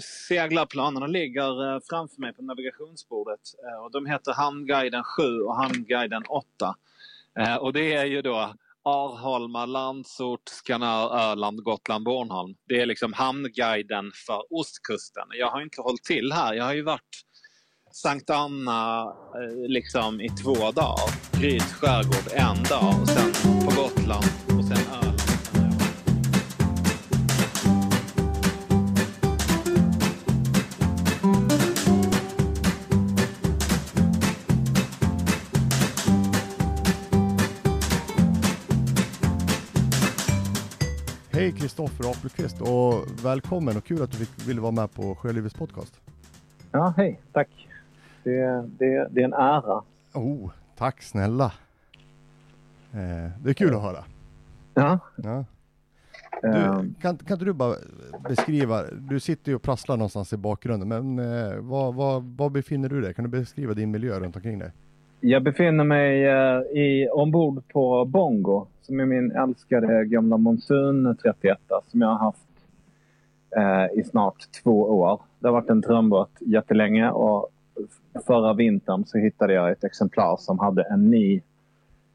seglarplanerna ligger eh, framför mig på navigationsbordet. Eh, och de heter Hamnguiden 7 och Hamnguiden 8. Eh, och det är ju då Arholma, Landsort, Skanör, Öland, Gotland, Bornholm. Det är liksom hamnguiden för ostkusten. Jag har inte hållit till här. Jag har ju varit Sankt Anna liksom i två dagar. Ryds skärgård en dag och sen på Gotland Kristoffer Apelqvist och välkommen och kul att du fick, ville vara med på Sjölivets podcast. Ja, hej, tack. Det, det, det är en ära. Oh, tack snälla. Eh, det är kul att höra. Ja. Ja. Du, kan, kan inte du bara beskriva, du sitter ju och prasslar någonstans i bakgrunden, men eh, var, var, var befinner du dig? Kan du beskriva din miljö runt omkring dig? Jag befinner mig eh, i, ombord på Bongo som är min älskade gamla Monsun 31 som jag har haft eh, i snart två år. Det har varit en drömbåt jättelänge och förra vintern så hittade jag ett exemplar som hade en ny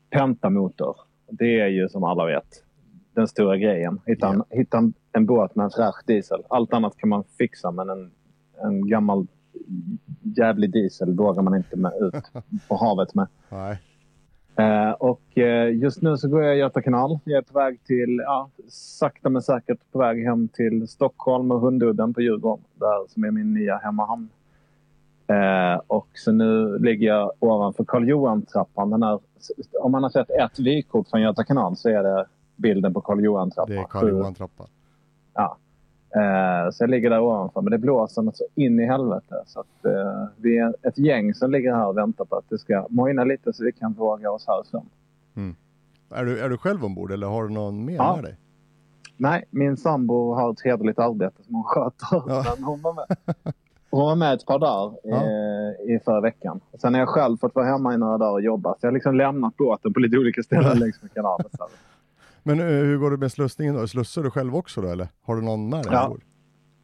pentamotor. Det är ju som alla vet den stora grejen. Hitta en, hitta en, en båt med en fräsch diesel. Allt annat kan man fixa men en, en gammal jävlig diesel vågar man inte med ut på havet med. Nej. Eh, och eh, just nu så går jag Göta kanal. Jag är på väg till, ja, sakta men säkert på väg hem till Stockholm och Hundudden på Djurgården. Där som är min nya hemmahamn. Eh, och så nu ligger jag ovanför Karl Johan-trappan. Den här, om man har sett ett vykort från Göta kanal så är det bilden på Karl Johan-trappan. Det är Karl Sju- Johan trappa. Ja. Eh, så jag ligger där ovanför. Men det blåser något så in i helvete. Så att, eh, vi är ett gäng som ligger här och väntar på att det ska mojna lite så vi kan våga oss härifrån. Är du, är du själv ombord eller har du någon mer Ja. med dig? Nej, min sambo har ett hederligt arbete som hon sköter. Ja. Hon, var med. hon var med ett par dagar Ja. eh, i förra veckan. Sen har jag själv fått vara hemma i några dagar och jobba. Så jag har liksom lämnat båten på lite olika ställen längs med kanalen. Men eh, hur går det med slussningen då? Slussar du själv också då eller? Har du någon med dig Ja.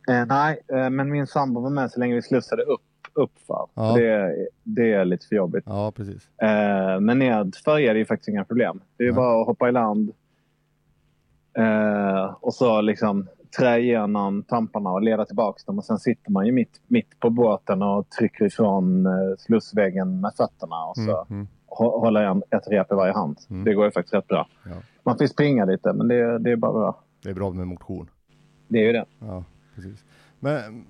Eh, nej, eh, men min sambo var med så länge vi slussade upp, uppför. Ja. Så Det, det är lite för jobbigt. Ja, precis. Eh, men nedför är det ju faktiskt inga problem. Det är ju bara att hoppa i land. Eh, och så liksom trä igenom tamparna och leda tillbaka dem. Och sen sitter man ju mitt, mitt på båten och trycker ifrån eh, slussväggen med fötterna. Och så Mm, mm. Hå- håller en ett rep i varje hand. Mm. Det går ju faktiskt rätt bra. Ja. Man får springa lite men det, det är bara bra. Det är bra med motion. Det är ju det. Ja, precis. Men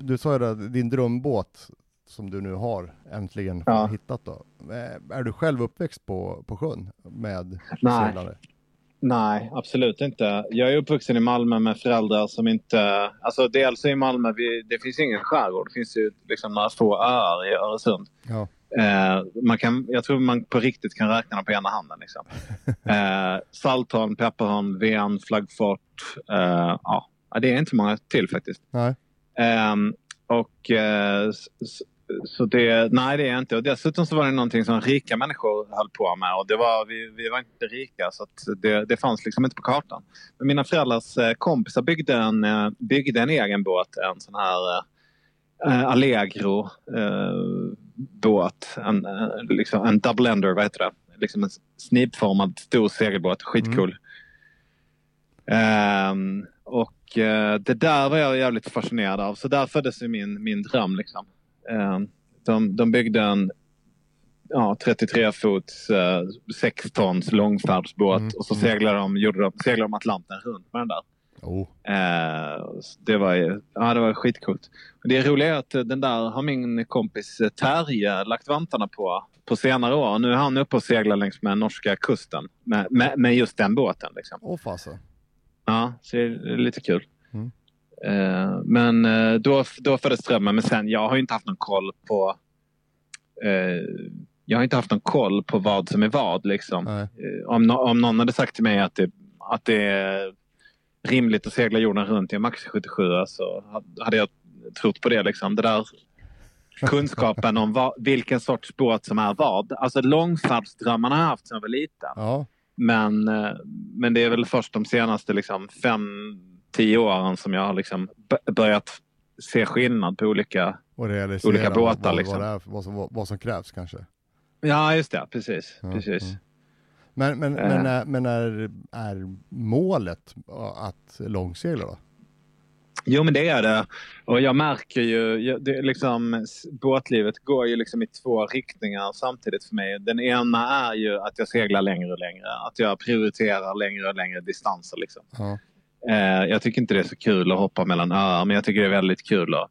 du sa ju det, din drömbåt som du nu har äntligen Ja. hittat då. Eh, Är du själv uppväxt på, på sjön med Nej. seglare? Nej, absolut inte. Jag är uppvuxen i Malmö med föräldrar som inte... Alltså dels i Malmö, vi, det finns ingen skärgård. Det finns ju liksom några få öar i Öresund. Ja. Eh, man kan, jag tror man på riktigt kan räkna dem på ena handen. Liksom. Eh, Saltholm, Pepparholm, Ven, Flaggfort. Eh, ja, det är inte många till faktiskt. Nej. Ehm, och eh, så det, nej det är inte. Och dessutom så var det någonting som rika människor höll på med. Och det var, vi, vi var inte rika så det, det fanns liksom inte på kartan. Men mina föräldrars eh, kompisar byggde en, eh, byggde en egen båt. En sån här eh, Allegro eh, båt. En, eh, liksom, en double ender, vad heter det? Liksom en snipformad stor segelbåt. Skitcool. Ehm, och eh, det där var jag jävligt fascinerad av. Så där föddes ju min, min dröm. Liksom. Ehm, de, de byggde en ja, 33 fots, eh, 6 tons långfärdsbåt Mm, och så mm. seglade de, gjorde de, seglade de Atlanten runt med den där. Oh. Eh, det var ja, det var skitcoolt. Det roliga är att den där har min kompis eh, Terje lagt vantarna på på senare år. Nu är han uppe och seglar längs med norska kusten med, med, med just den båten. Liksom. Åh fasen. Ja, så det är lite kul. Mm. Eh, men då, då föddes drömmen. Men sen, jag har ju inte haft någon koll på eh, jag har inte haft någon koll på vad som är vad. Liksom. Om, no om någon hade sagt till mig att det, att det är rimligt att segla jorden runt i en Max 77 så hade jag trott på det. Liksom. Det där kunskapen om vad, vilken sorts båt som är vad. Alltså långfärdsdrömmarna har jag haft sedan jag var liten. Ja. Men, eh, men det är väl först de senaste liksom, fem, tio åren som jag har liksom börjat se skillnad på olika... Olika båtar, vad, liksom. vad, vad, som, vad som krävs kanske. Ja, just det. Precis. Ja, precis. ja. Men, men, Eh. men, är, men är, är målet att långsegla då? Jo, men det är det. Och jag märker ju, det liksom, båtlivet går ju liksom i två riktningar samtidigt för mig. Den ena är ju att jag seglar längre och längre. Att jag prioriterar längre och längre distanser. Liksom. Ja. Eh, jag tycker inte det är så kul att hoppa mellan öar, men jag tycker det är väldigt kul att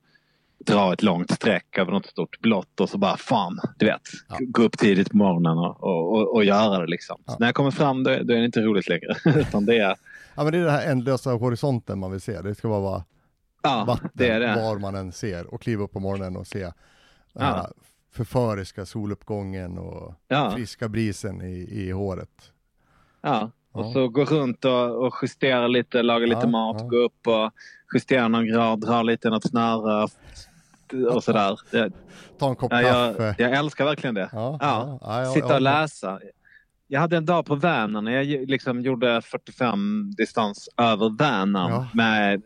dra ett långt streck över något stort blått och så bara fan, du vet, Ja. gå upp tidigt på morgonen och, och, och, och göra det. Liksom. Ja. Så när jag kommer fram då, är det inte roligt längre. Utan det är, ja men det är den här ändlösa horisonten man vill se. Det ska bara vara ja, vatten det är det. var man än ser och kliva upp på morgonen och se den här förföriska soluppgången och friska brisen i, i håret. Ja. Och så gå runt och, och justera lite, laga lite mat, gå upp och justera någon grad, dra lite något snöre och sådär. Ta en kopp ja, kaffe. jag, jag älskar verkligen det. Ja, Ja. ja, ja, Sitta ja, och läsa. Jag hade en dag på Vänern när jag liksom gjorde 45 distans över Vänern Ja. med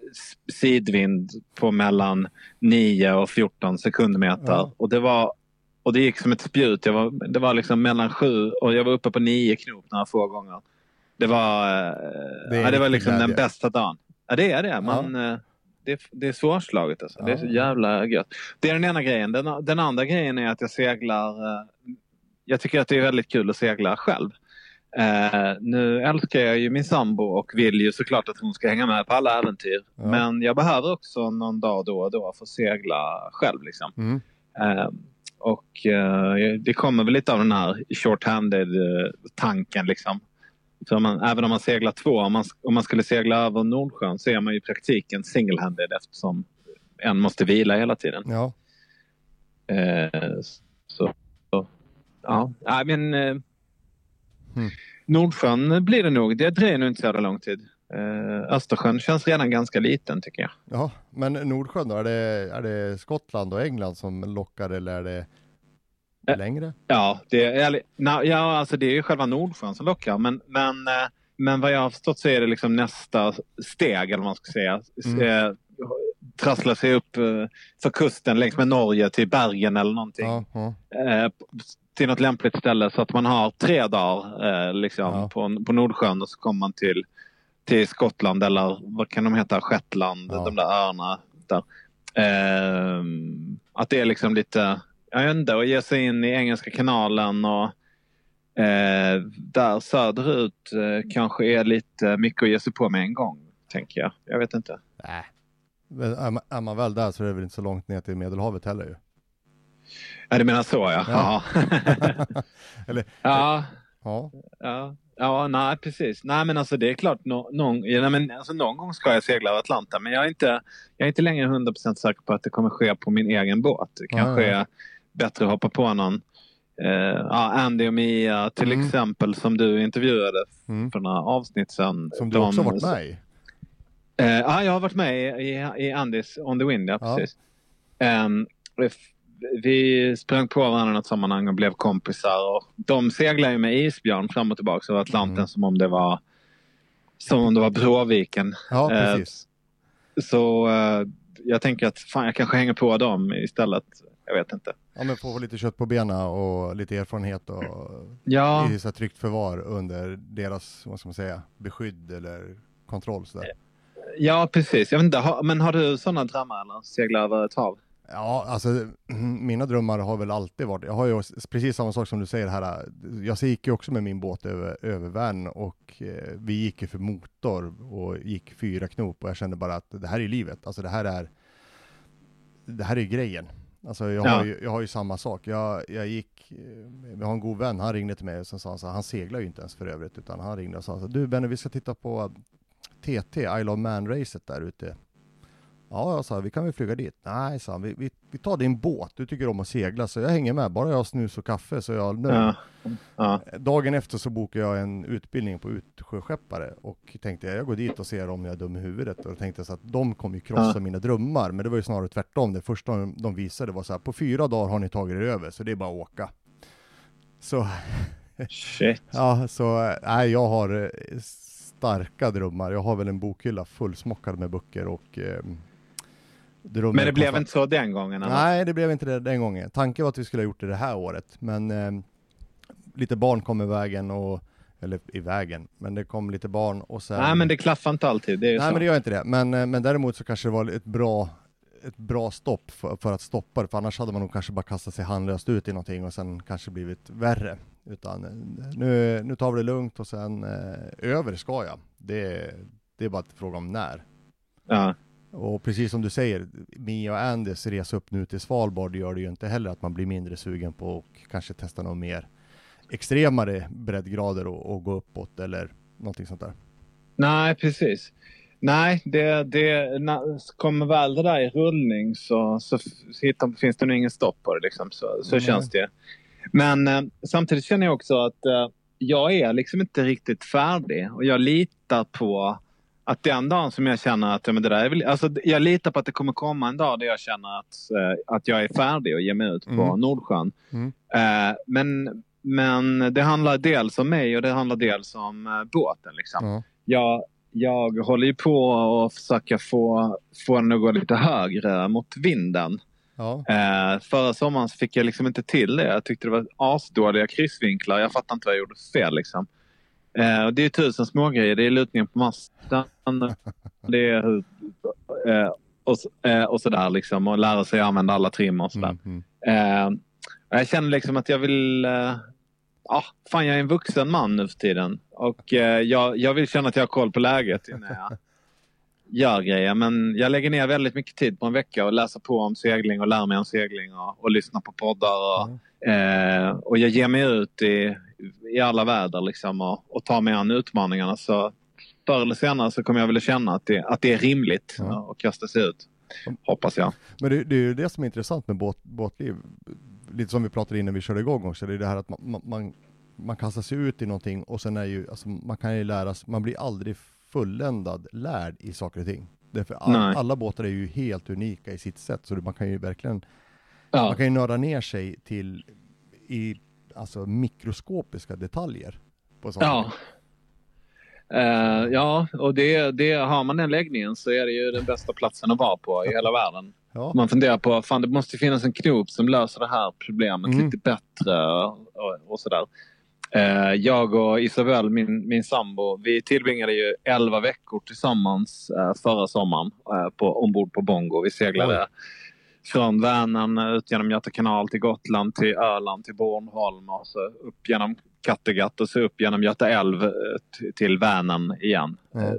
sidvind på mellan 9 och 14 sekundmeter. Ja. Och, det var, och det gick som ett spjut. Jag var, det var liksom mellan 7 och jag var uppe på 9 knop några få gånger. Det var, eh, Det ja, det var liksom den bästa dagen. Ja, det är det. Man, eh, det, är- det är svårslaget. Alltså. Det är så Ja. jävla gött. Det är den ena grejen. Den, den andra grejen är att jag seglar eh, jag tycker att det är väldigt kul att segla själv. Eh, nu älskar jag ju min sambo och vill ju såklart att hon ska hänga med på alla äventyr. Ja. Men jag behöver också någon dag då och då få segla själv. Liksom. Mm. Eh, och eh, det kommer väl lite av den här short-handed tanken. Liksom. För man, även om man seglar två, om man, om man skulle segla över Nordsjön så är man ju i praktiken single-handed eftersom en måste vila hela tiden. Ja. Eh, så, så, ja, Nej, men eh, Mm. Nordsjön blir det nog. Det dröjer nog inte så lång tid. Eh, Östersjön känns redan ganska liten tycker jag. ja, men Nordsjön då? Är det, är det Skottland och England som lockar eller är det. Längre? Ja, det är, eller, na, ja alltså det är ju själva Nordsjön som lockar. Men, men, eh, men vad jag har förstått så är det liksom nästa steg, eller vad man ska säga. Mm. Eh, trassla sig upp eh, för kusten längs med Norge till Bergen eller någonting. Ja, ja. eh, till något lämpligt ställe så att man har tre dagar eh, liksom, Ja. på, på Nordsjön och så kommer man till, till Skottland eller vad kan de heta, Shetland, de där öarna. Där. Eh, att det är liksom lite, jag vet inte, att ge sig in i Engelska kanalen och eh, där söderut eh, kanske är lite mycket att ge sig på med en gång, tänker jag. Jag vet inte. Nej. Men är, man, är man väl där så är det väl inte så långt ner till Medelhavet heller ju. Ja, du menar så ja. Ja. Ja. Eller- ja. Ja, Ja, ja nej precis. Nej men alltså det är klart nå- någon, ja, men, alltså, någon gång ska jag segla över Atlanten men jag är inte, jag är inte längre 100% säker på att det kommer ske på min egen båt. Det kanske Ja, ja. är bättre att hoppa på någon ja, Andy och Mia till Mm. exempel som du intervjuade mm. för några avsnitt sedan. som du också varit med i. Eh, ja, jag har varit med i, i, i Andys On the Wind, ja, precis. Ehm, vi sprang på varandra i något sammanhang och blev kompisar. Och de seglar ju med isbjörn fram och tillbaka över Atlanten Mm. som om det var som om det var Bråviken. Ja, Eh, precis. Så jag tänker att fan, jag kanske hänger på dem istället. Jag vet inte. Ja, men få lite kött på benen och lite erfarenhet och Ja, i så tryggt förvar under deras, vad ska man säga, beskydd eller kontroll sådär. ja precis. Jag vet inte, har, men har du sådana drömmar eller? Segla över ett hav? Ja, alltså mina drömmar har väl alltid varit, jag har ju precis samma sak som du säger här, jag gick ju också med min båt över, över Värn och eh, vi gick ju för motor och gick fyra knop och jag kände bara att det här är livet, alltså det här är, det här är grejen. Alltså jag, Ja. har, ju, jag har ju samma sak, jag, jag gick, eh, jag har en god vän, han ringde till mig och sen sa han så här, han seglar ju inte ens för övrigt, utan han ringde och sa så här, du Benny vi ska titta på TT, I Love Man-racet där ute. Ja, jag sa, vi kan väl flyga dit? Nej, sa han, vi, vi, vi tar din båt, du tycker om att segla, så jag hänger med, bara jag har snus och kaffe så jag. Ja. ja. Dagen efter så bokade jag en utbildning på utsjöskeppare och tänkte jag går dit och ser om jag är dum i huvudet och då tänkte jag så att de kommer ju krossa Ja. mina drömmar, men det var ju snarare tvärtom. Det första de- de visade var så här, på fyra dagar har ni tagit er över, så det är bara att åka. Så Shit. Ja, så nej, jag har eh, starka drömmar. Jag har väl en bokhylla fullsmockad med böcker och eh, drömmar. Men det blev inte så den gången? Eller? Nej, det blev inte det den gången. Tanken var att vi skulle ha gjort det det här året, men eh, lite barn kom i vägen och eller i vägen, men det kom lite barn och sen... Nej men det klaffar inte alltid, det är Nej så. men det gör inte det, men, eh, men däremot så kanske det var ett bra ett bra stopp för, för, att stoppa det, för annars hade man nog kanske bara kastat sig handlöst ut i någonting och sen kanske blivit värre. Utan eh, nu, nu tar vi det lugnt och sen eh, över ska jag. Det, det är bara en fråga om när. Ja. Och precis som du säger, Mia och Andys resa upp nu till Svalbard gör det ju inte heller att man blir mindre sugen på att kanske testa något mer extremare breddgrader och, och gå uppåt eller någonting sånt där. Nej, precis. Nej, det, det, kommer väl det där i rullning så, så hittar, finns det nog ingen stopp på det. Liksom. Så, så mm. känns det. Men eh, samtidigt känner jag också att eh, jag är liksom inte riktigt färdig och jag litar på att den dagen som jag känner att ja, men det där är väl, alltså, jag litar på att det kommer komma en dag där jag känner att, eh, att jag är färdig och ger mig ut på mm. Nordsjön. Mm. Eh, men, men det handlar dels om mig och det handlar dels om eh, båten. Liksom. Mm. Jag, jag håller ju på att försöka få, få den att gå lite högre mot vinden. Ja. Eh, förra sommaren fick jag liksom inte till det. Jag tyckte det var asdåliga kryssvinklar. Jag fattar inte vad jag gjorde fel. Liksom. Eh, det är tusen smågrejer. Det är lutningen på masten. det är eh, och, eh, och sådär liksom. Och lära sig använda alla trim och sådär. Mm, mm. jag känner liksom att jag vill eh, ah, fan jag är en vuxen man nu för tiden. Och eh, jag, jag vill känna att jag har koll på läget innan jag gör grejer. Men jag lägger ner väldigt mycket tid på en vecka och läser på om segling och lär mig om segling och, och lyssnar på poddar. Och, mm. eh, och jag ger mig ut i, i alla väder liksom och, och tar mig an utmaningarna. Så förr eller senare så kommer jag väl känna att det, att det är rimligt mm. att kasta sig ut. Hoppas jag. Men det, det är ju det som är intressant med båt, båtliv lite som vi pratade innan vi körde igång också, det är det här att man, man, man kastar sig ut i någonting och sen är ju, alltså man kan ju lära sig, man blir aldrig fulländad lärd i saker och ting. Därför all, alla båtar är ju helt unika i sitt sätt, så man kan ju verkligen, ja. man kan ju nörda ner sig till i alltså mikroskopiska detaljer. På ja. Uh, ja, och det, det, har man den läggningen så är det ju den bästa platsen att vara på i hela världen. Ja. Man funderar på fan det måste finnas en knop som löser det här problemet mm. lite bättre och, och sådär. Uh, jag och Isabel, min, min sambo, vi tillbringade ju 11 veckor tillsammans uh, förra sommaren på, ombord på Bongo. Vi seglade Oj. Från Vänern ut genom Göta kanal till Gotland, till Öland, till Bornholm och så upp genom Kattegatt och så upp genom Göta älv eh, till Vänern igen. Mm.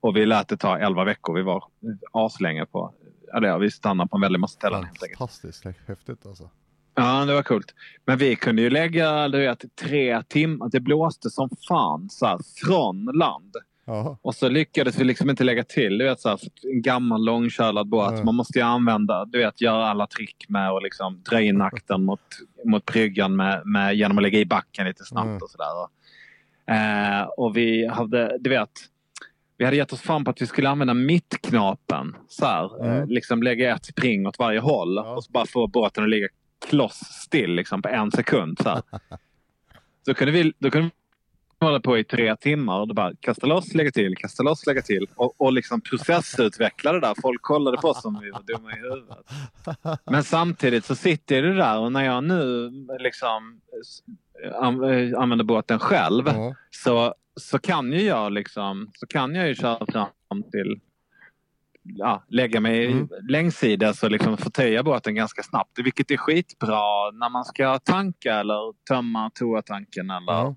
Och vi lät det ta 11 veckor. Vi var aslänge på, eller vi stannade på en väldig massa ställen. Fantastiskt häftigt alltså. Ja, det var coolt. Men vi kunde ju lägga du vet, tre timmar. Det blåste som fan så här, från land. Aha. Och så lyckades vi liksom inte lägga till. Du vet, så här, en gammal långkörlad båt. Mm. Man måste ju använda, du vet, göra alla trick med och liksom dra in akten mot, mot bryggan med, med, genom att lägga i backen lite snabbt mm. och sådär. Eh, och vi hade, du vet, vi hade gett oss fram på att vi skulle använda mittknapen. Så här, mm. eh, liksom lägga ett spring åt varje håll ja. och så bara få båten att ligga kloss still liksom, på en sekund. Så, så kunde vi, då kunde hålla på i tre timmar och bara kasta loss, lägga till, kasta loss, lägga till och, och liksom processutveckla det där. Folk kollade på oss som vi var dumma i huvudet. Men samtidigt så sitter det där och när jag nu liksom använder båten själv mm. så, så kan ju jag liksom så kan jag ju köra fram till ja, lägga mig mm. längsides och liksom förtöja båten ganska snabbt. Vilket är skitbra när man ska tanka eller tömma toatanken eller mm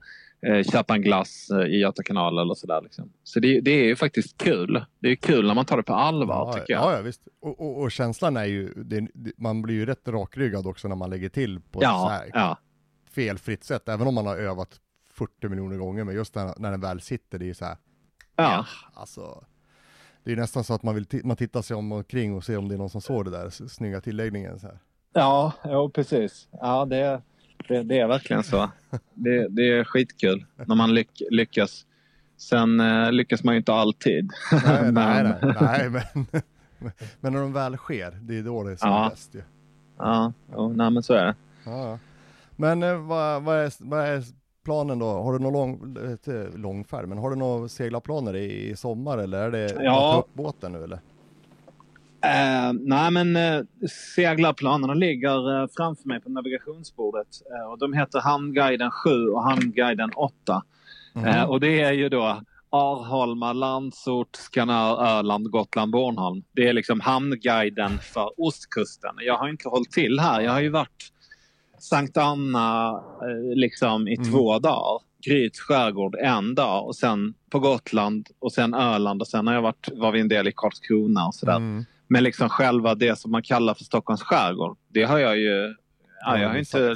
eh, köpa en glass eh, i Göta kanal eller sådär. Liksom. Så det, det, är ju faktiskt kul. Det är kul när man tar det på allvar ja, tycker jag. Ja, ja visst. Och, och, och känslan är ju, det, man blir ju rätt rakryggad också när man lägger till på ja, ett så här ja. felfritt sätt. Även om man har övat 40 miljoner gånger, men just när, när den väl sitter, det är så här. Ja. Alltså. Det är nästan så att man vill man tittar sig om omkring och ser om det är någon som såg det där snygga tilläggningen. Så här. Ja, ja precis. Ja, det, det, det, är verkligen så. Det, det är skitkul när man lyck, lyckas. Sen eh, lyckas man ju inte alltid. Nej, men... nej, nej, nej men, men, när de väl sker, det är då det är som ja. bäst ju. Ja, oh, nej, men så är det. Ja, men eh, vad, vad, är, vad är planen då? Har du någon lång, inte långfärd, men har du några seglarplaner i, i sommar eller är det Ja. bara ta upp båten nu eller? Eh, nej, men eh, seglarplanerna ligger eh, framför mig på navigationsbordet. Eh, och de heter Hamnguiden 7 och Hamnguiden 8. Mhm. Eh, och det är ju då Arholma, Landsort, Skanör, Öland, Gotland, Bornholm. Det är liksom hamnguiden för ostkusten. Jag har inte hållit till här. Jag har ju varit Sankt Anna liksom i Mm. två dagar. Gryts skärgård en dag och sen på Gotland och sen Öland och sen har jag varit, var vi en del i Karlskrona och sådär. Mm. Men liksom själva det som man kallar för Stockholms skärgård, det har jag ju ja, jag har inte ja,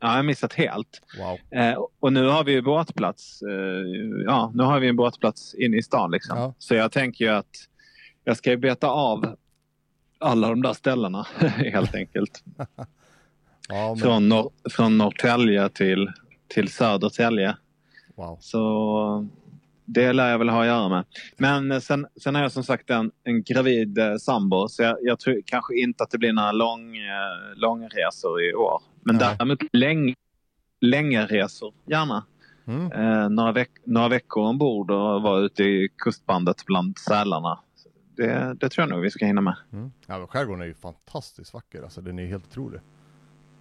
jag har missat helt. Wow. Eh, och nu har vi ju båtplats. Eh, ja, nu har vi en båtplats inne i stan. Liksom. Ja. Så jag tänker ju att jag ska ju beta av alla de där ställena helt enkelt. Ja, men, Från, Nor- från Norrtälje till, till Södertälje. wow. Så det lär jag väl ha att göra med. Men eh, sen, sen har jag som sagt en, en gravid eh, sambo så jag, jag tror kanske inte att det blir några lång, eh, långresor i år. Men Nej. däremot läng, länge resor gärna. Mm. Eh, några, veck, några veckor ombord och vara ute i kustbandet bland sälarna. Det, det tror jag nog vi ska hinna med. Mm. Ja, skärgården är ju fantastiskt vacker, alltså den är helt otrolig.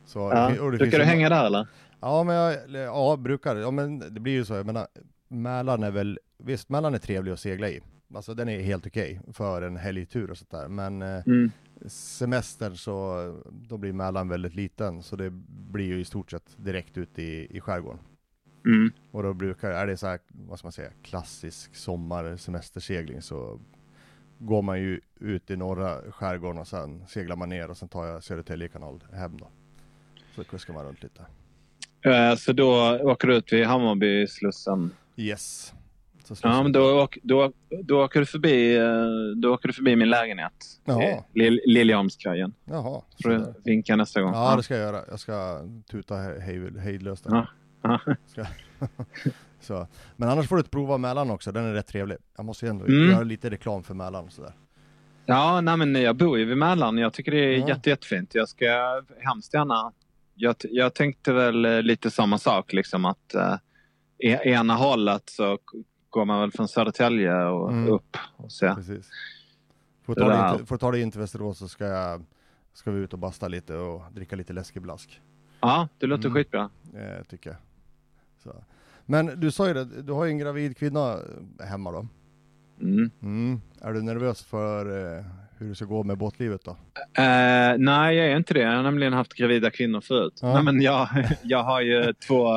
Så, Ja. Brukar du hänga där eller? Ja, men jag, ja, brukar. Ja, men det blir ju så. Jag menar, Mälaren är väl, visst Mälaren är trevlig att segla i. Alltså den är helt okej för en helgtur och sånt där. Men eh, Mm. semestern så, då blir Mälaren väldigt liten. Så det blir ju i stort sett direkt ut i, i skärgården. Mm. Och då brukar, är det så här, vad ska man säga, klassisk sommarsemestersegling så går man ju ut i norra skärgården och sen seglar man ner och sen tar jag Södertälje kanal hem då. Så kuskar man runt lite. Eh, så då åker du ut vid Hammarbyslussen? Yes. Så Ja, men då, åk, då, då, åker du förbi, eh, då åker du förbi min lägenhet. Jaha. Liljeholmskajen. Jaha. Får du vinka nästa gång? Ja, det ska jag göra. Jag ska tuta he- hej- hejdlöst där. Ja. Ja. Ska. så. Men annars får du prova Mälaren också, den är rätt trevlig. Jag måste ju ändå Mm. göra lite reklam för Mälaren och sådär. Ja, nej, men jag bor ju vid Mälaren. Jag tycker det är Ja. jätte, jättefint. Jag ska hemskt gärna... Jag, jag tänkte väl eh, lite samma sak, liksom att eh, ena hållet så går man väl från Södertälje och Mm. upp och se. Precis. Får ta, dig inte, får ta dig in till Västerås så ska, jag, ska vi ut och basta lite och dricka lite läskeblask. Ja, det låter Mm. skitbra. Eh, tycker jag. Så. Men du sa ju det, du har ju en gravid kvinna hemma då. Mm. Mm. Är du nervös för eh, hur det ska gå med båtlivet då? Eh, nej, jag är inte det. Jag har nämligen haft gravida kvinnor förut. Ja. Nej, men jag, jag har ju två,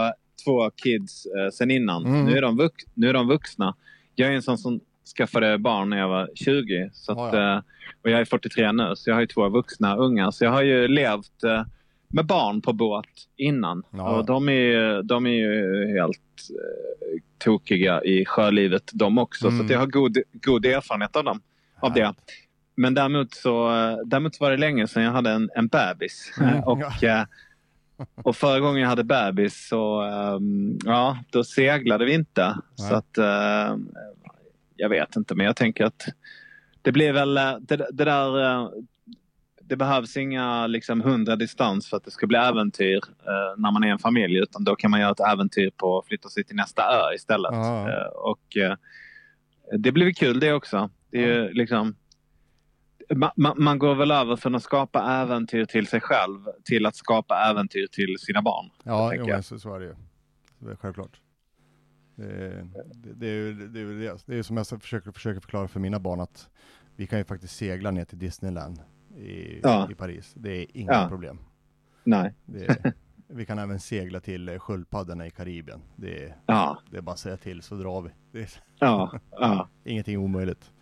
två kids eh, sen innan. Mm. Nu, är de vux, nu är de vuxna. Jag är en sån som skaffade barn när jag var 20. Så att, Ja, ja. eh, och jag är 43 nu, så jag har ju två vuxna ungar. Så jag har ju levt eh, med barn på båt innan. Ja. Och de är, de är ju helt eh, tokiga i sjölivet de också. Mm. Så jag har god, god erfarenhet av dem. Av det. Men däremot så, däremot var det länge sedan jag hade en, en bebis. Mm, och, eh, och förra gången jag hade bebis så ehm, ja, då seglade vi inte. Nej. Så att eh, jag vet inte, men jag tänker att det blir väl eh, det, det där eh, det behövs inga liksom, hundra distans för att det ska bli äventyr eh, när man är en familj. Utan då kan man göra ett äventyr på att flytta sig till nästa ö istället. Och det blir kul det också. Det är ju liksom, man, man, man går väl över från att skapa äventyr till sig själv till att skapa äventyr till sina barn. Ja, jo, jag. så, så är det ju. Det är självklart. Det, är- det, det, är ju det, är det. är som jag försöker, försöker förklara för mina barn att vi kan ju faktiskt segla ner till Disneyland i, Ja. i Paris. Det är inga Ja. problem. Nej. Är, vi kan även segla till eh, sköldpaddorna i Karibien. Det är, Ja, det är bara att säga till så drar vi. Är ja, ja. ingenting omöjligt.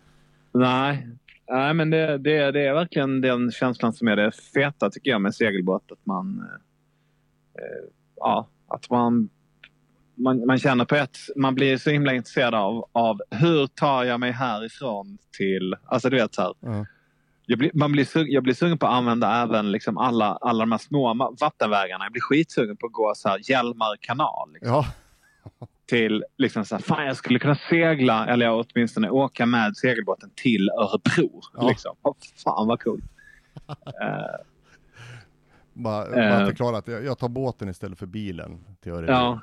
Nej. Nej, men det, det, det är verkligen den känslan som är det feta tycker jag med segelbåt. Att man, eh, eh, ja, att man, man, man känner på ett, man blir så himla intresserad av, av hur tar jag mig härifrån till, alltså du vet så här. Ja. Jag blir, man blir sug, jag blir sugen på att använda även liksom alla, alla de här små vattenvägarna. Jag blir skitsugen på att gå så här Hjälmar kanal. Liksom, Ja, till liksom så här, fan jag skulle kunna segla eller åtminstone åka med segelbåten till Örebro. Ja. Liksom. Oh, fan vad coolt. Eh, bara, Eh. bara förklara att jag, jag tar båten istället för bilen till Örebro. ja.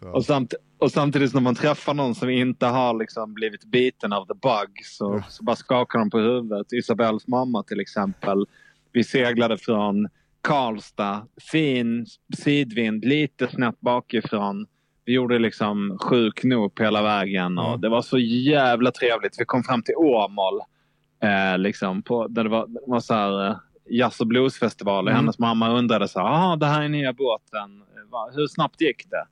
Så, Och, samt, och samtidigt när man träffar någon som inte har liksom blivit biten av the bug så, Ja. så bara skakar de på huvudet. Isabells mamma till exempel. Vi seglade från Karlstad, fin sidvind, lite snett bakifrån. Vi gjorde liksom sju knop hela vägen och Ja. det var så jävla trevligt. Vi kom fram till Åmål. Eh, liksom på, där det var, det var så här, eh, jazz och bluesfestival. Mm. Hennes mamma undrade så här, ah, det här är nya båten. Hur snabbt gick det?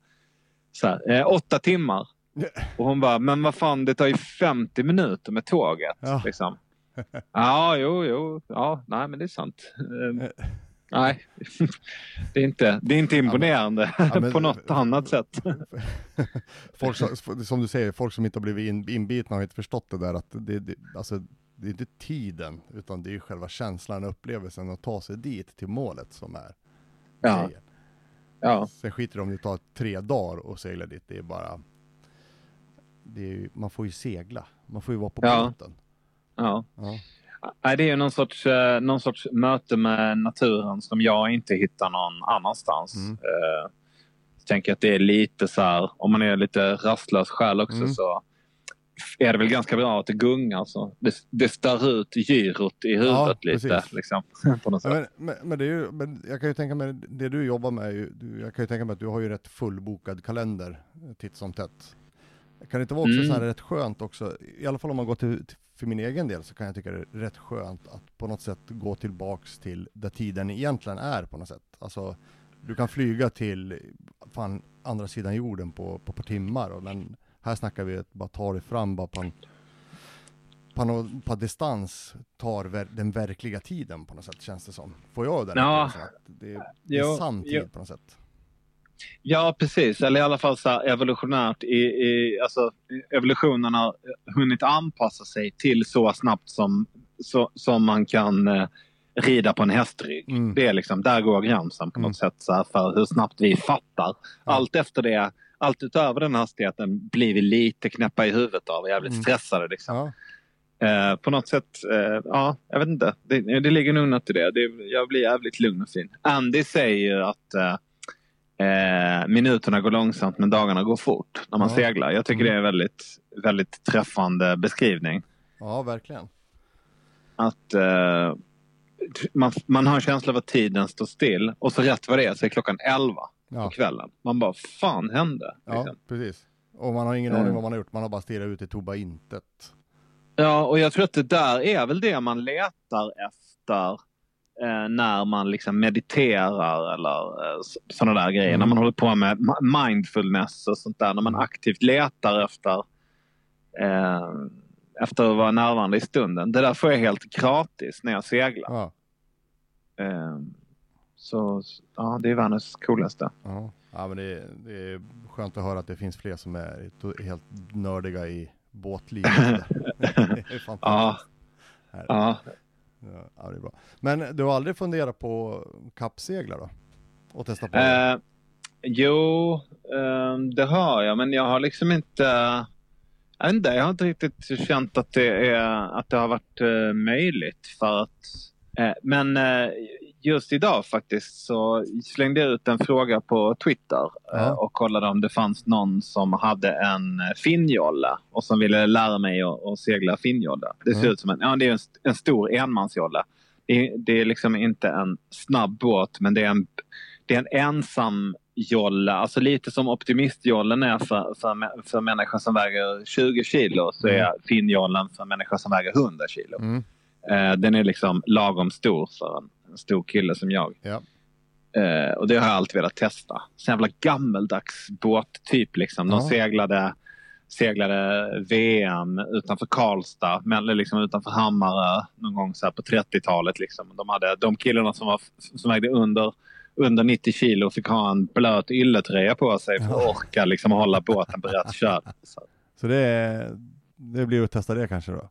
Så här, eh, åtta timmar. Och hon bara, men vad fan det tar ju 50 minuter med tåget. Ja. Liksom. Ja, jo, jo, ja, nej men det är sant. Nej, det är inte, det är inte imponerande Ja, men- på något annat sätt. folk som, som du säger, folk som inte har blivit in, inbitna har inte förstått det där att det, det, alltså, det är inte tiden, utan det är själva känslan och upplevelsen att ta sig dit till målet som är Ja. grejen. Ja, Sen skiter det om det tar tre dagar och segla dit, det är bara det är man får ju segla, man får ju vara på Ja. båten. ja. Ja. Nej, det är ju någon sorts, eh, någon sorts möte med naturen som jag inte hittar någon annanstans. Mm. Eh, jag tänker att det är lite så här, om man är lite rastlös själv också Mm. så är det väl ganska bra att det gungar. Så. Det, det stör ut gyrot i huvudet Ja, lite. Liksom, på något sätt. Men, men, men, det är ju, men jag kan ju tänka mig, det du jobbar med, är ju, jag kan ju tänka mig att du har ju rätt fullbokad kalender eh, titt som tätt. Kan det inte vara också Mm. så här rätt skönt också, i alla fall om man går till, till, för min egen del så kan jag tycka det är rätt skönt att på något sätt gå tillbaks till där tiden egentligen är på något sätt. Alltså, du kan flyga till fan, andra sidan jorden på, på ett par timmar, och men här snackar vi att bara ta dig fram bara på en på, nå- på distans tar ver, den verkliga tiden på något sätt känns det som. Får jag den Ja. att det, är- det är sann tid på något sätt. Ja, precis. Eller i alla fall så evolutionärt. I, i, alltså, evolutionen har hunnit anpassa sig till så snabbt som, så, som man kan eh, rida på en hästrygg. Mm. Det är liksom, där går gränsen på Mm. något sätt så här, för hur snabbt vi fattar. Allt efter det, allt utöver den hastigheten blir vi lite knäppa i huvudet av och jävligt Mm. stressade. Liksom. Ja, Eh, på något sätt, eh, ja, jag vet inte. Det, det ligger nog något i det. det. Jag blir jävligt lugn och fin. Andy säger att eh, minuterna går långsamt men dagarna går fort när man Ja. seglar. Jag tycker Mm. det är en väldigt, väldigt träffande beskrivning. ja verkligen. Att eh, man, man har en känsla av att tiden står still och så rätt vad det är så är klockan 11 på Ja, kvällen. Man bara, fan hände? ja Liksom. precis. Och man har ingen Mm. aning vad man har gjort, man har bara stirrat ut i tomma intet. Ja, och jag tror att det där är väl det man letar efter när man liksom mediterar eller eh, sådana där grejer. Mm. När man håller på med mindfulness och sånt där. När man Mm. aktivt letar efter, eh, efter att vara närvarande i stunden. Det där får jag helt gratis när jag seglar. Ja, Eh, så ja, det är världens coolaste. ja. ja men det, är- det är skönt att höra att det finns fler som är helt nördiga i båtlivet. det är fantastiskt. Ja, Här. ja. Ja, det är bra. Men du har aldrig funderat på kappseglar då? Och testa på? Eh, jo, eh, det har jag, men jag har liksom inte... Jag inte, jag har inte riktigt känt att det, är, att det har varit eh, möjligt. för att eh, Men eh, just idag faktiskt så slängde jag ut en fråga på Twitter eh, Ja. och kollade om det fanns någon som hade en eh, finnjolle och som ville lära mig att, att segla finnjolle. Det ser Mm. ut som en, ja, det är en, en stor enmansjolle. Det, är- det är liksom inte en snabb båt men det är en det är en ensam jolle, alltså lite som optimistjollen är för, för, för människor som väger 20 kilo så Mm. är finnjollen för människor som väger 100 kilo. Mm. Eh, den är liksom lagom stor för en, en stor kille som jag. Ja. Eh, och det har jag alltid velat testa. Så jävla gammeldags båttyp liksom. De Ja. seglade, seglade VM utanför Karlstad, men, liksom utanför Hammarö någon gång så på 30-talet. Liksom. De, hade, de killarna som, var, som vägde under, under 90 kilo fick ha en blöt ylletröja på sig för att orka liksom, hålla båten på rätt köl. Så. Så det, det blir att testa det kanske då?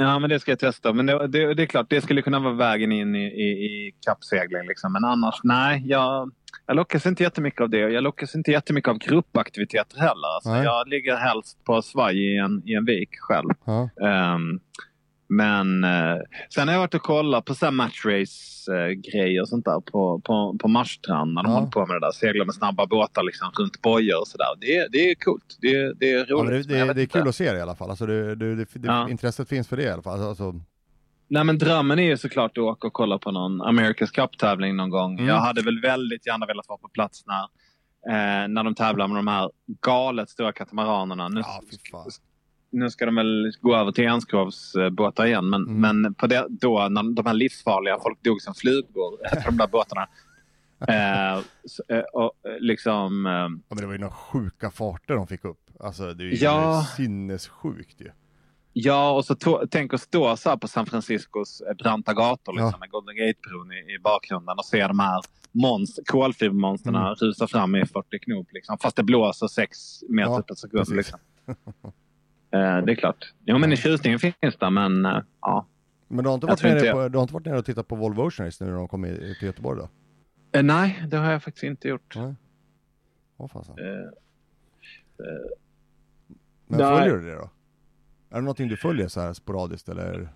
Ja, men det ska jag testa. Men det, det, det är klart, det skulle kunna vara vägen in i, i, i kappsegling. Liksom. Men annars, nej. Jag, jag lockas inte jättemycket av det. Jag lockas inte jättemycket av gruppaktiviteter heller. Alltså, jag ligger helst på svaj i en, i en vik själv. Ja. Ehm, Men eh, sen har jag varit och kollat på så matchrace-grejer och sånt där på, på, på Marstrand när de Ja. håller på med det där. Seglar med snabba båtar liksom runt bojor och sådär. Det, är- det är coolt. Det, det är roligt. Ja, det, det, det är kul att se det i alla fall. Alltså det, det, det, det, Ja. Intresset finns för det i alla fall. Alltså, Nej men drömmen är ju såklart att åka och kolla på någon America's Cup-tävling någon gång. Mm. Jag hade väl väldigt gärna velat vara på plats när, eh, när de tävlar med de här galet stora katamaranerna. Nu, ja. Nu ska de väl gå över till enskrovsbåtar igen. Men, Mm. men på det, då när de här livsfarliga, folk dog som flugor på de där båtarna. Eh, så, eh, och, eh, liksom, eh, Ja, men det var ju några sjuka farter de fick upp. Alltså det är ju Ja. sinnessjukt ju. ja, och så to- tänk att stå så här på San Franciscos eh, branta gator liksom, Ja. med Golden Gate-bron i, i bakgrunden och se de här monst- kolfibermonsterna Mm. rusa fram i 40 knop. Liksom, fast det blåser 6 meter Ja, per sekund. Liksom. Eh, det är klart. Jo, men tjusningen finns där, men eh, ja. Men du har inte varit, nere, på, du har inte varit nere och tittat på Volvo Ocean Race nu när de kom till Göteborg då? Eh, nej, det har jag faktiskt inte gjort. Nej. Åh fasen. Eh, Men nej. följer du det då? Är det någonting du följer så här sporadiskt eller?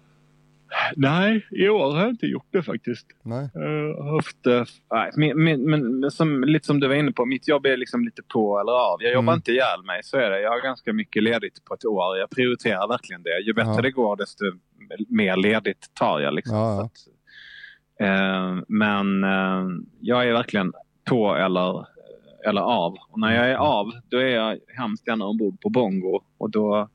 Nej, i år har jag inte gjort det faktiskt. Nej? Har haft, eh, nej, men, men, men som, lite som du var inne på, mitt jobb är liksom lite på eller av. Jag jobbar Mm. inte ihjäl mig, så är det. Jag har ganska mycket ledigt på ett år. Jag prioriterar verkligen det. Ju bättre Ja. det går, desto mer ledigt tar jag. Liksom. Ja, ja. Att, eh, men eh, jag är verkligen på eller, eller av. Och när jag är av, då är jag hemskt gärna ombord på Bongo. Och då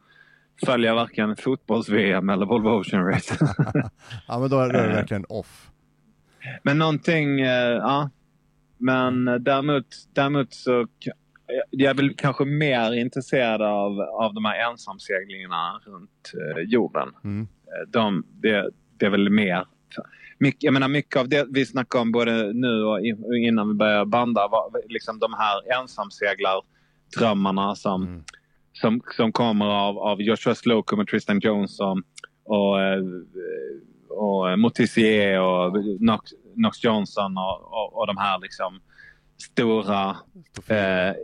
följer jag varken fotbolls-VM eller Volvo Ocean Race. Ja men då är, det Eh. verkligen off. Men någonting, eh, ja. Men eh, däremot, däremot så jag är väl kanske mer intresserad av, av de här ensamseglingarna runt jorden. Mm. De, det, det är väl mer... Mycket, jag menar mycket av det vi snackar om både nu och innan vi börjar banda var liksom de här ensamseglardrömmarna som, Mm. Som, som kommer av, av Joshua Slocum och Tristan Jones och, och, eh, och Motissier och Knox, Knox Johnson och, och, och de här liksom stora eh,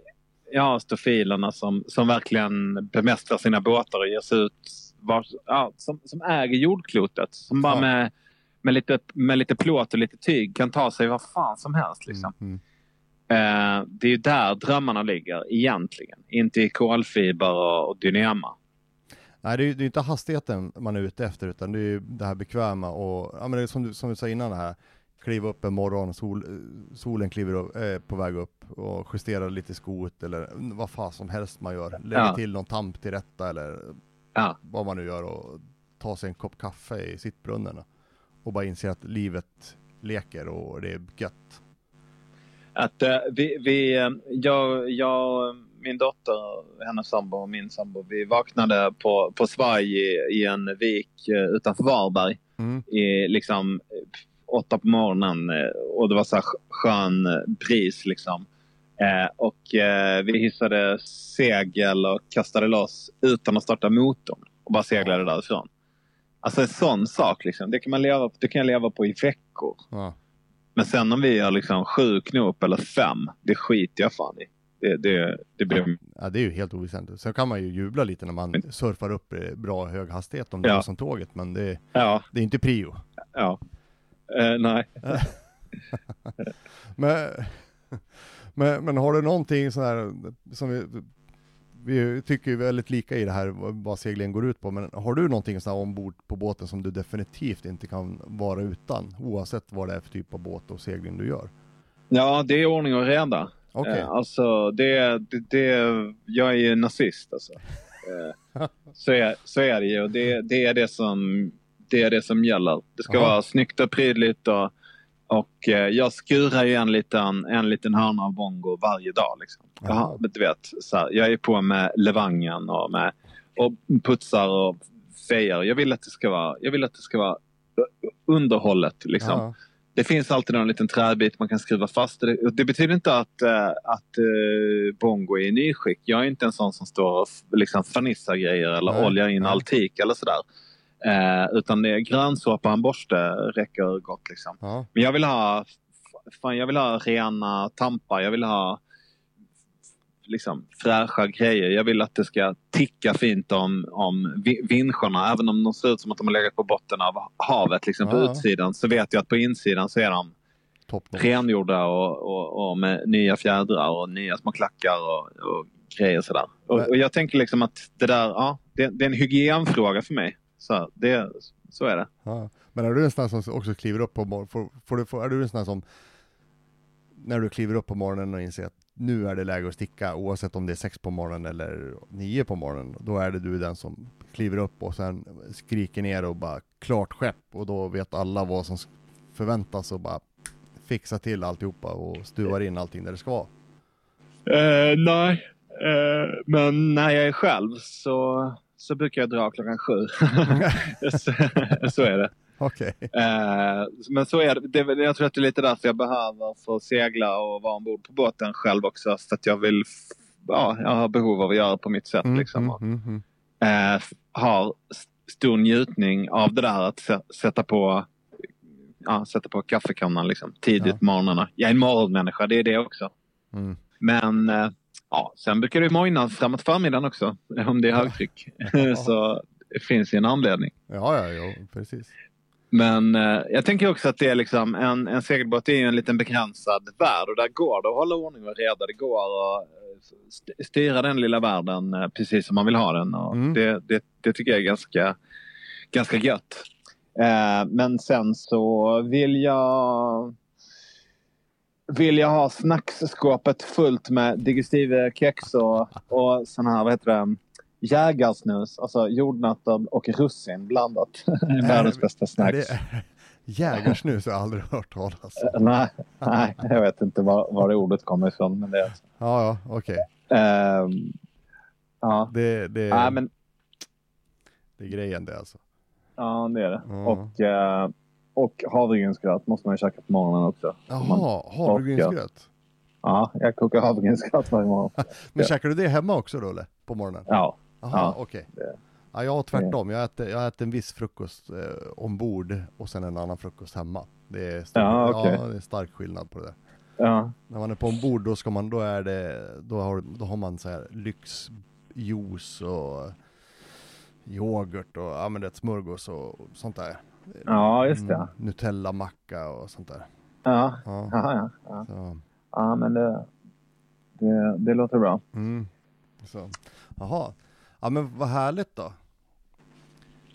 ja, stofilerna som, som verkligen bemästrar sina båtar och ger sig ut var, ja, som, som äger jordklotet. Som bara Ja. med, med, lite, med lite plåt och lite tyg kan ta sig vad fan som helst. Liksom. Mm. Mm. Eh, det är ju där drömmarna ligger egentligen. Inte i kolfiber och, dynema. Nej det är ju inte hastigheten man är ute efter utan det är ju det här bekväma och ja men det är som du, som du sa innan det här kliva upp en morgon, sol, eh, solen kliver upp, eh, på väg upp och justera lite skot eller vad fan som helst man gör. Lägga Ja. till någon tamp till rätta eller Ja. vad man nu gör och ta sig en kopp kaffe i sittbrunnen och bara inse att livet leker och det är gött. Att, eh, vi, vi, eh, jag, jag, min dotter, hennes sambo och min sambo, vi vaknade på, på svaj i, i en vik eh, utanför Varberg Mm. i liksom åtta på morgonen och det var så här skön bris liksom. Eh, och eh, vi hissade segel och kastade loss utan att starta motorn och bara seglade därifrån. Alltså en sån sak liksom, det kan, man leva, det kan jag leva på i veckor. Ja. Men sen om vi har liksom sju knop eller fem, det skiter jag fan i. Det, det, det blir... ja, det är ju helt oväsentligt. Sen kan man ju jubla lite när man surfar upp bra hög hastighet om det Ja. är som tåget men det, Ja, det är inte prio. ja. Eh, nej. Men, men, men har du någonting sån här som vi, vi tycker ju väldigt lika i det här vad- seglingen går ut på, men har du någonting sån här ombord på båten som du definitivt inte kan vara utan oavsett vad det är för typ av båt och segling du gör? Ja, det är ordning och reda. Okej, Eh, alltså, det, det, det, jag är ju nazist alltså. Eh, så, är, så är det ju. Det, det, är det, som, det är det som gäller. Det ska Aha. vara snyggt och prydligt. Och, och eh, jag skurar ju en liten, en liten hörna av bongo varje dag. Liksom. Jag, Aha. har, du vet, så här, jag är på med levangen och, med, och putsar och fejar. Jag vill att det ska vara, jag vill att det ska vara underhållet. Liksom. Det finns alltid någon liten träbit man kan skruva fast. Det, det betyder inte att, eh, att eh, Bongo är i nyskick. Jag är inte en sån som står och liksom fernissar grejer eller Nej, oljar in nej. altik eller sådär. Eh, utan grönsåpa och en borste räcker gott. Liksom. ja, Men jag vill ha, fan, jag vill ha rena tampar. Jag vill ha liksom, fräscha grejer. Jag vill att det ska ticka fint om, om vinscherna. Även om de ser ut som att de har legat på botten av havet liksom, på ja. utsidan så vet jag att på insidan så är de rengjorda och, och, och, med nya fjädrar och nya små klackar och, och grejer sådär. Och, och jag tänker liksom att det där, ja, det, det är en hygienfråga för mig. Så, det, så är det. Ja. Men är du en sån som också kliver upp på morgonen, får, får du, får, är du en sån som när du kliver upp på morgonen och inser att nu är det läge att sticka, oavsett om det är sex på morgonen eller nio på morgonen, då är det du den som kliver upp och sen skriker ner och bara klart skepp och då vet alla vad som förväntas och bara fixa till alltihopa och stuvar in allting där det ska vara. Uh, nej, uh, men när jag är själv så, så brukar jag dra klockan sju. så, är det. Okay. Eh, men så är det. det. Jag tror att det är lite därför jag behöver få segla och vara ombord på båten själv också. Så att jag vill, ja, jag har behov av att göra på mitt sätt. Mm, liksom. mm, mm, mm. eh, har stor njutning av det där att sätta på ja, sätta på kaffekannan liksom, tidigt ja. på morgnarna. Jag är en morgonmänniska, det är det också. Mm. Men eh, ja, sen brukar det mojna framåt förmiddagen också om det är högtryck. Ja. så det finns ju en anledning. Ja, ja, ja precis. Men eh, jag tänker också att det är liksom en, en segelbåt är ju en liten begränsad värld och där går det att hålla ordning och reda. Det går att eh, styra den lilla världen eh, precis som man vill ha den. Och mm. det, det, det, tycker jag är ganska, ganska gött. Eh, men sen så vill jag vill jag ha snacksskåpet fullt med digestive kex och, och sån här, vad heter det, jägarsnus, alltså jordnötter och russin blandat. Världens bästa snacks. jägarsnus har jag aldrig hört talas om. nej, nej, jag vet inte var, var det ordet kommer ifrån. Men det är alltså. Ja, ja, okej. Okay. Ehm, ja. Det, det, ja, men... det är grejen det alltså. Ja, det är det. Mm. Och, uh, och havregrynsgröt måste man ju käka på morgonen också. Jaha, havregrynsgröt? Ja, jag kokar havregrynsgröt varje morgon. men ja. käkar du det hemma också då eller? På morgonen? Ja. Jaha, ja, okej. Okay. Ja, jag har tvärtom. Jag äter, jag äter en viss frukost eh, ombord och sen en annan frukost hemma. Det är, stor, ja, okay. ja, det är stark skillnad på det. Ja. När man är på ombord då ska man, då är det, då har, då har man så här lyxjuice och yoghurt och ja men det smörgås och sånt där. Ja, just det. Mm, Nutella-macka och sånt där. Ja, ja, ja. Ja, ja. ja men det, det, det låter bra. Mm. Så. Jaha, ja men vad härligt då.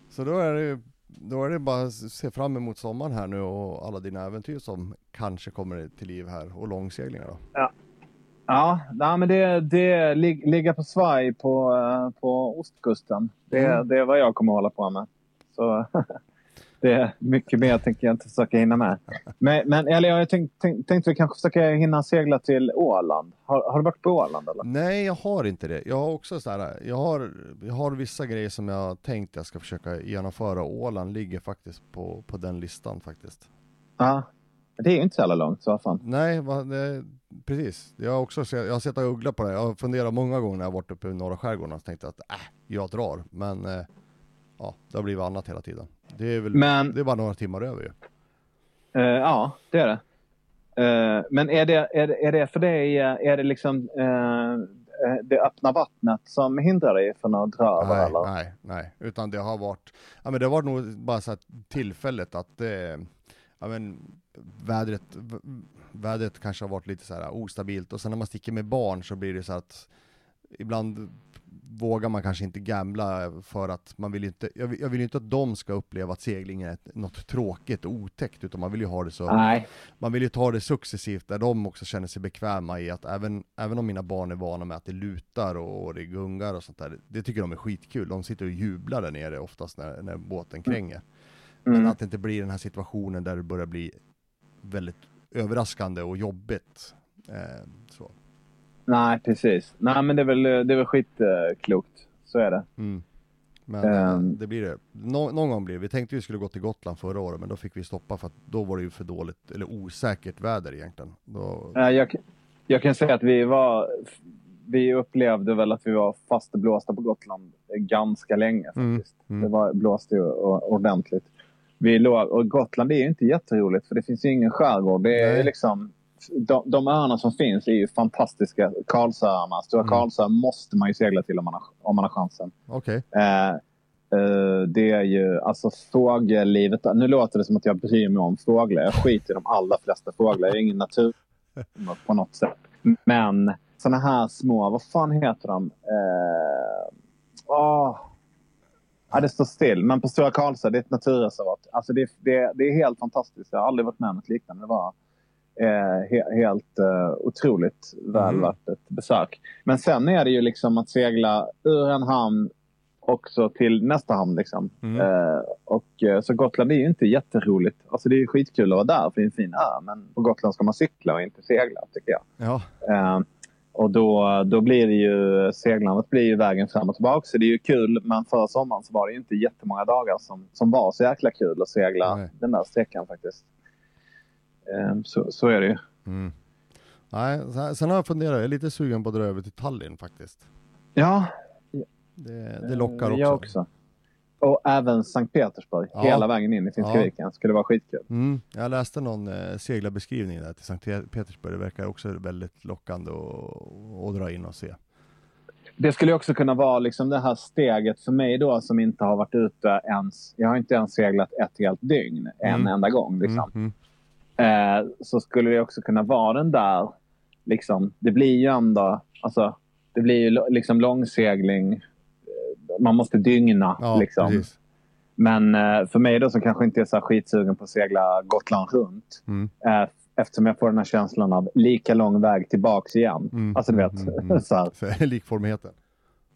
Så då är det då är det bara att se fram emot sommaren här nu och alla dina äventyr som kanske kommer till liv här och långseglingar då. Ja, ja nej, men det, det lig, ligga på svaj på, på ostkusten. Det, mm. det är vad jag kommer att hålla på med. Så det är mycket mer tänker jag inte försöka hinna med. Men, men eller jag tänk, tänk, tänkte kanske försöka hinna segla till Åland. Har, har, du varit på Åland eller? Nej, jag har inte det. Jag har också så här, jag har, jag har vissa grejer som jag tänkt jag ska försöka genomföra. Åland ligger faktiskt på, på den listan faktiskt. Ja, det är ju inte så jävla långt, så fan. Nej, va, det, precis. Jag har också jag har sett och ugglat på det. Jag har funderat många gånger när jag varit uppe i norra skärgården och tänkt att äh, jag drar. Men äh, ja, det har blivit annat hela tiden. Det är väl men, det är bara några timmar över ju. Uh, ja, det är det. Uh, men är det, är, det, är det för dig, är det liksom uh, det öppna vattnet som hindrar dig från att dra över? Nej, eller? nej, nej, utan det har varit, ja men det var nog bara så tillfället att eh, ja men vädret, vädret kanske har varit lite så här ostabilt och sen när man sticker med barn så blir det så att ibland vågar man kanske inte gambla för att man vill inte, jag vill, jag vill inte att de ska uppleva att segling är något tråkigt och otäckt, utan man vill ju ha det så, Nej. man vill ju ta det successivt, där de också känner sig bekväma i att även, även om mina barn är vana med att det lutar och, och det gungar och sånt där, det tycker de är skitkul, de sitter och jublar där nere oftast när, när båten kränger. Mm. Men att det inte blir den här situationen där det börjar bli väldigt överraskande och jobbigt. Eh, så. Nej, precis. Nej, men det är väl, det är väl skitklokt. Så är det. Mm. Men um, det blir det. Nå någon gång blir det. Vi tänkte vi skulle gå till Gotland förra året, men då fick vi stoppa för att då var det ju för dåligt, eller osäkert väder egentligen. Då... Jag, jag kan säga att vi var, vi upplevde väl att vi var fastblåsta på Gotland ganska länge mm, faktiskt. Mm, mm. Det var, blåste ju ordentligt. Vi låg, och Gotland är ju inte jätteroligt för det finns ju ingen skärgård. Det är Nej. liksom de, de öarna som finns är ju fantastiska. Karlsöarna, Stora Mm. Karlsö måste man ju segla till om man har, om man har chansen. Okej. Eh, eh, det är ju alltså fågellivet. Nu låter det som att jag bryr mig om fåglar. Jag skiter i de allra flesta fåglar. Jag är ingen natur på något sätt. Men såna här små, vad fan heter de? Eh, åh. Ja, det står still. Men på Stora Karlsö, det är ett naturreservat. Alltså det, det, det är helt fantastiskt. Jag har aldrig varit med om något liknande. Det var eh, he, helt eh, otroligt väl Mm. värt ett besök. Men sen är det ju liksom att segla ur en hamn också till nästa hamn. Liksom. Mm. Eh, och, eh, så Gotland är ju inte jätteroligt. Alltså det är ju skitkul att vara där för det är en fin ö. Men på Gotland ska man cykla och inte segla tycker jag. Ja. Eh, och då, då blir det ju seglandet blir ju vägen fram och tillbaka. Så det är ju kul. Men förra sommaren så var det ju inte jättemånga dagar som, som var så jäkla kul att segla Nej. den där sträckan faktiskt. Eh, så, så är det ju. Mm. Nej, sen- har jag funderat, jag är lite sugen på att dra över till Tallinn faktiskt. Ja, Det, det lockar också. Eh, Jag också. Och även Sankt Petersburg. Ja. Hela vägen in i Finska Ja. viken. Skulle vara skitkul. Mm. Jag läste någon eh, seglarbeskrivning där till Sankt Pe- Petersburg. Det verkar också väldigt lockande att, dra in och se. Det skulle också kunna vara liksom det här steget för mig då som inte har varit ute ens. Jag har inte ens seglat ett helt dygn en Mm. enda gång. Liksom. Mm. Eh, så skulle det också kunna vara den där. Liksom, det blir ju ändå. Alltså, det blir ju liksom långsegling. Eh, Man måste dygna. Ja, liksom. precis. Men eh, för mig då som kanske inte är så skitsugen på att segla Gotland runt. Mm. Eh, eftersom jag får den här känslan av lika lång väg tillbaks igen. Mm, Alltså du vet. mm, mm, mm. så här. Likformigheten.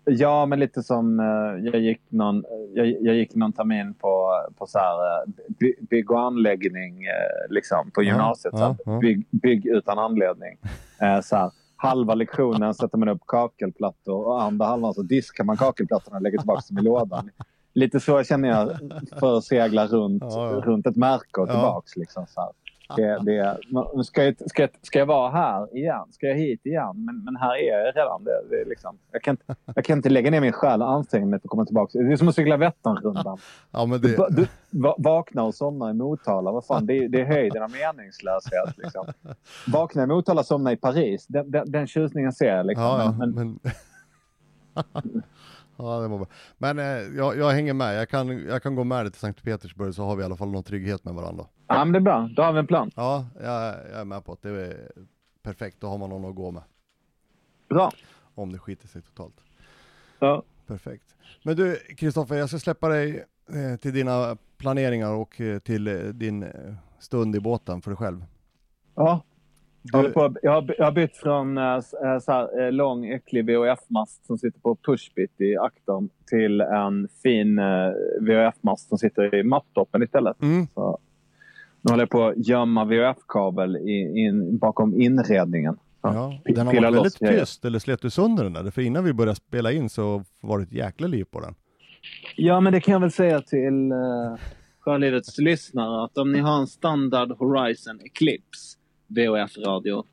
Ja, men lite som eh, jag gick någon, jag, jag gick någon termin på, på så här, eh, by, bygg och anläggning eh, liksom, på Ja, gymnasiet. så här, ja, ja. Bygg, bygg utan anledning. Eh, så här, halva lektionen sätter man upp kakelplattor och andra halvan så diskar man kakelplattorna och lägger tillbaka dem i lådan. Lite så känner jag för att segla runt, Ja, ja. runt ett märke och Ja. tillbaks. Liksom, så här. Det, det, ska, jag, ska, jag, ska jag vara här igen? Ska jag hit igen? Men, men här är jag redan. Det, det liksom, jag, kan inte, jag kan inte lägga ner min själ och anstränga mig för att komma tillbaka. Det är som att cykla Vätternrundan. Ja, men Du, det, du va- vakna och somna i Motala. Vad fan, det, är, det är höjden av meningslöshet. Liksom. Vakna i Motala somna i Paris. Den, den, den tjusningen ser jag. Liksom. ja, ja, men, men... ja, det var bra. Men eh, jag, jag hänger med. Jag kan, jag kan gå med dig till Sankt Petersburg så har vi i alla fall någon trygghet med varandra. ja, men det är bra. Då har vi en plan. Ja, jag, jag är med på att det är perfekt. Då har man någon att gå med. Bra. Om det skiter sig totalt. Ja. Perfekt. Men du, Kristoffer, jag ska släppa dig eh, till dina planeringar och eh, till eh, din eh, stund i båten för dig själv. Ja, jag, Du, på, jag, har, jag har bytt från äh, så här, äh, lång äcklig VHF-mast som sitter på pushbit i aktorn till en fin äh, VHF-mast som sitter i mattoppen istället. mm, Så, nu håller jag på att gömma VHF-kabel i, in, bakom inredningen. Ja, den har varit väldigt tyst, eller slet du sönder den där? För innan vi började spela in så var det ett jäkla liv på den. Ja, men det kan jag väl säga till uh, Sjölivets lyssnare att om ni har en standard Horizon Eclipse VHF-radio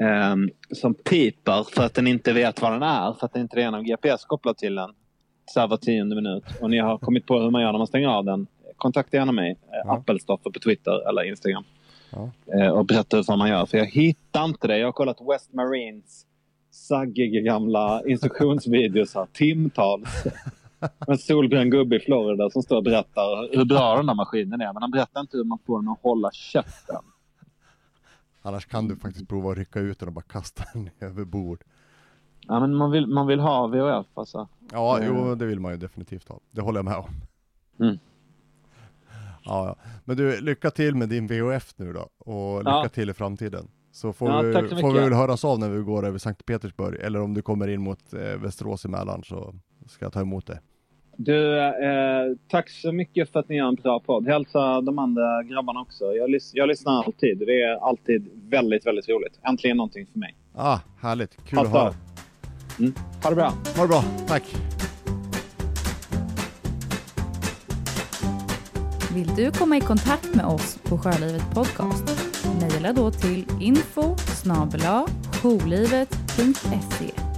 ehm, som piper för att den inte vet vad den är, för att det inte är någon GPS kopplad till den så här var tionde minut och ni har kommit på hur man gör när man stänger av den, kontakta gärna mig, eh, Ja. Appelstoffer på Twitter eller Instagram Ja. eh, och berätta hur man gör. För jag hittar inte det. Jag har kollat West Marines saggiga gamla instruktionsvideos här, timtals. En solbränd gubbe i Florida som står och berättar hur bra den där maskinen är. Men han berättar inte hur man får den att hålla käften. Annars kan du faktiskt prova att rycka ut den och bara kasta den över bord. Ja, men man vill, man vill ha VHF alltså. Ja, Eh. jo, det vill man ju definitivt ha. Det håller jag med om. Mm. Ja, ja. Men du, lycka till med din VHF nu då. Och lycka Ja. till i framtiden. Så får, Ja, vi, så får vi väl höras av när vi går över Sankt Petersburg. Eller om du kommer in mot eh, Västerås i Mälaren så ska jag ta emot dig. Du, eh, tack så mycket för att ni gör en bra podd. Hälsa de andra grabbarna också. Jag, lys- jag lyssnar alltid. Det är alltid väldigt, väldigt roligt. Äntligen någonting för mig. Ah, härligt. Kul Pass att höra. Mm. Ha det bra. Ha det bra. Tack. Vill du komma i kontakt med oss på Sjölivet Podcast? Mejla då till info snabel-a jourlivet.se